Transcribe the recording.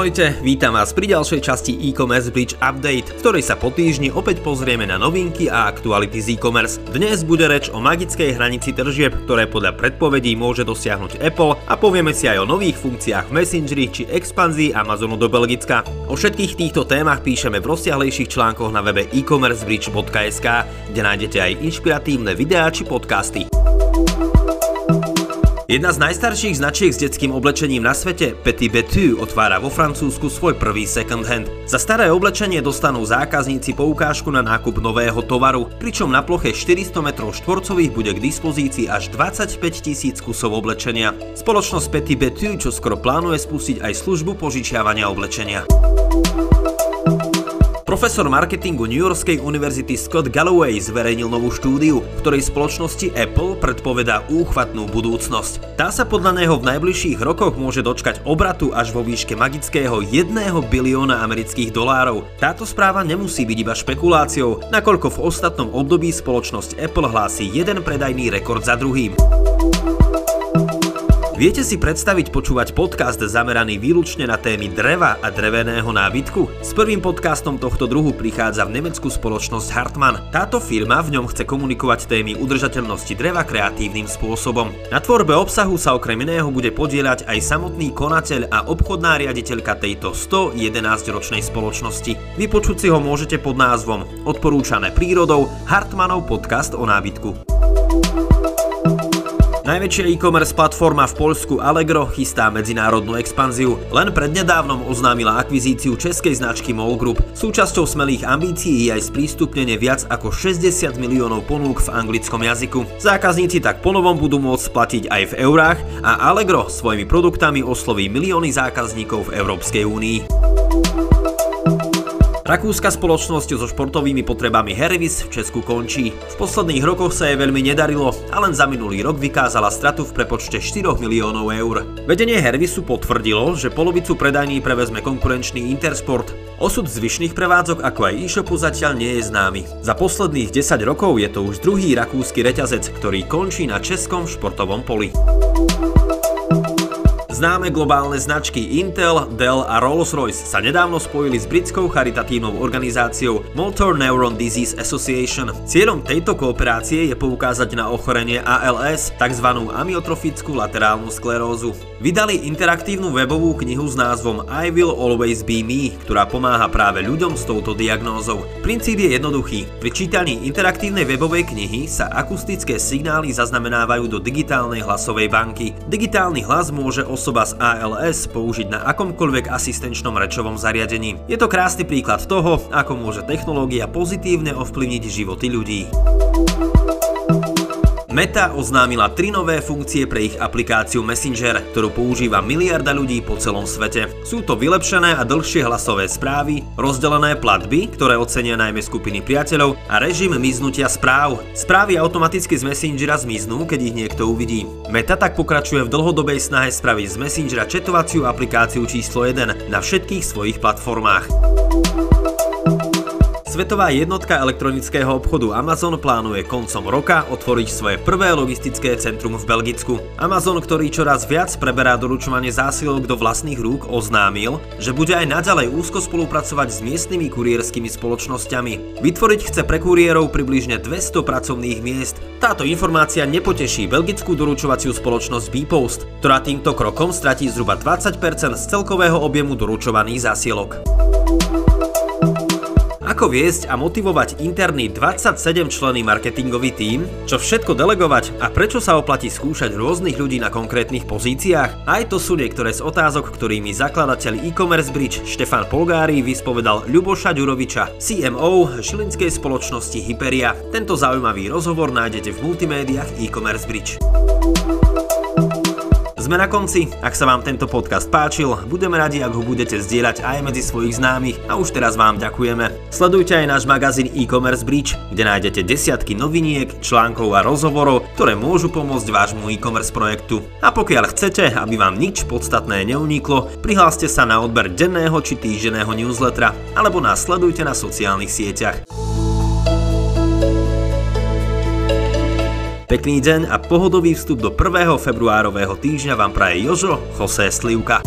Ahojte, vítam vás pri ďalšej časti e-commerce Bridge Update, v ktorej sa po týždni opäť pozrieme na novinky a aktuality z e-commerce. Dnes bude reč o magickej hranici tržieb, ktoré podľa predpovedí môže dosiahnuť Apple a povieme si aj o nových funkciách v Messengeri či expanzii Amazonu do Belgicka. O všetkých týchto témach píšeme v rozsiahlejších článkoch na webe e-commercebridge.sk, kde nájdete aj inšpiratívne videá či podcasty. Jedna z najstarších značiek s detským oblečením na svete, Petit Betu, otvára vo Francúzsku svoj prvý second hand. Za staré oblečenie dostanú zákazníci poukážku na nákup nového tovaru, pričom na ploche 400 m štvorcových bude k dispozícii až 25 tisíc kusov oblečenia. Spoločnosť Petit Betu čo skoro plánuje spustiť aj službu požičiavania oblečenia. Profesor marketingu New Yorkskej univerzity Scott Galloway zverejnil novú štúdiu, v ktorej spoločnosti Apple predpovedá úchvatnú budúcnosť. Tá sa podľa neho v najbližších rokoch môže dočkať obratu až vo výške magického 1 bilióna amerických dolárov. Táto správa nemusí byť iba špekuláciou, nakoľko v ostatnom období spoločnosť Apple hlási jeden predajný rekord za druhým. Viete si predstaviť počúvať podcast zameraný výlučne na témy dreva a dreveného nábytku? S prvým podcastom tohto druhu prichádza v Nemecku spoločnosť Hartmann. Táto firma v ňom chce komunikovať témy udržateľnosti dreva kreatívnym spôsobom. Na tvorbe obsahu sa okrem iného bude podieľať aj samotný konateľ a obchodná riaditeľka tejto 111-ročnej spoločnosti. Vypočuť si ho môžete pod názvom Odporúčané prírodou Hartmanov podcast o nábytku. Najväčšia e-commerce platforma v Poľsku Allegro chystá medzinárodnú expanziu. Len prednedávnom oznámila akvizíciu českej značky MOL Group. Súčasťou smelých ambícií je aj sprístupnenie viac ako 60 miliónov ponúk v anglickom jazyku. Zákazníci tak ponovom budú môcť platiť aj v eurách a Allegro svojimi produktami osloví milióny zákazníkov v Európskej únii. Rakúska spoločnosť so športovými potrebami Hervis v Česku končí. V posledných rokoch sa jej veľmi nedarilo a len za minulý rok vykázala stratu v prepočte 4 miliónov eur. Vedenie Hervisu potvrdilo, že polovicu predajní prevezme konkurenčný Intersport. Osud zvyšných prevádzok ako aj e-shopu zatiaľ nie je známy. Za posledných 10 rokov je to už druhý rakúsky reťazec, ktorý končí na českom športovom poli. Známe globálne značky Intel, Dell a Rolls-Royce sa nedávno spojili s britskou charitatívnou organizáciou Motor Neuron Disease Association. Cieľom tejto kooperácie je poukázať na ochorenie ALS, tzv. amyotrofickú laterálnu sklerózu. Vydali interaktívnu webovú knihu s názvom I Will Always Be Me, ktorá pomáha práve ľuďom s touto diagnózou. Princíp je jednoduchý. Pri čítaní interaktívnej webovej knihy sa akustické signály zaznamenávajú do digitálnej hlasovej banky. Digitálny hlas môže osoba s ALS použiť na akomkoľvek asistenčnom rečovom zariadení. Je to krásny príklad toho, ako môže technológia pozitívne ovplyvniť životy ľudí. Meta oznámila tri nové funkcie pre ich aplikáciu Messenger, ktorú používa miliarda ľudí po celom svete. Sú to vylepšené a dlhšie hlasové správy, rozdelené platby, ktoré ocenia najmä skupiny priateľov a režim miznutia správ. Správy automaticky z Messengera zmiznú, keď ich niekto uvidí. Meta tak pokračuje v dlhodobej snahe spraviť z Messengera četovaciu aplikáciu číslo 1 na všetkých svojich platformách. Svetová jednotka elektronického obchodu Amazon plánuje koncom roka otvoriť svoje prvé logistické centrum v Belgicku. Amazon, ktorý čoraz viac preberá doručovanie zásilok do vlastných rúk, oznámil, že bude aj naďalej úzko spolupracovať s miestnymi kuriérskymi spoločnosťami. Vytvoriť chce pre kuriérov približne 200 pracovných miest. Táto informácia nepoteší belgickú doručovaciu spoločnosť Bpost, ktorá týmto krokom stratí zhruba 20% z celkového objemu doručovaných zásielok. Ako viesť a motivovať interný 27 členný marketingový tím? Čo všetko delegovať a prečo sa oplatí skúšať rôznych ľudí na konkrétnych pozíciách? Aj to sú niektoré z otázok, ktorými zakladateľ e-commerce bridge Štefan Polgári vyspovedal Ľuboša Ďuroviča, CMO šilinskej spoločnosti Hyperia. Tento zaujímavý rozhovor nájdete v multimédiách e-commerce bridge. Sme na konci, ak sa vám tento podcast páčil, budeme radi, ak ho budete zdieľať aj medzi svojich známych a už teraz vám ďakujeme. Sledujte aj náš magazín e-commerce Bridge, kde nájdete desiatky noviniek, článkov a rozhovorov, ktoré môžu pomôcť vášmu e-commerce projektu. A pokiaľ chcete, aby vám nič podstatné neuniklo, prihláste sa na odber denného či týždenného newslettera alebo nás sledujte na sociálnych sieťach. Pekný deň a pohodový vstup do 1. februárového týždňa vám praje Jožo José Slivka.